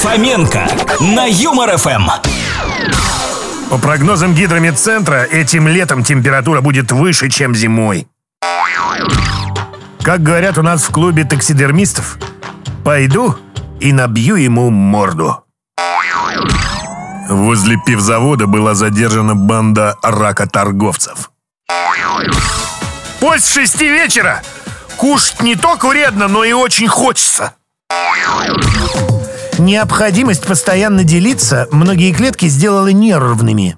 Фоменко на Юмор ФМ. По прогнозам гидрометцентра, этим летом температура будет выше, чем зимой. Как говорят у нас в клубе таксидермистов, пойду и набью ему морду. Возле пивзавода была задержана банда ракоторговцев. После шести вечера кушать не только вредно, но и очень хочется. Необходимость постоянно делиться многие клетки сделала нервными.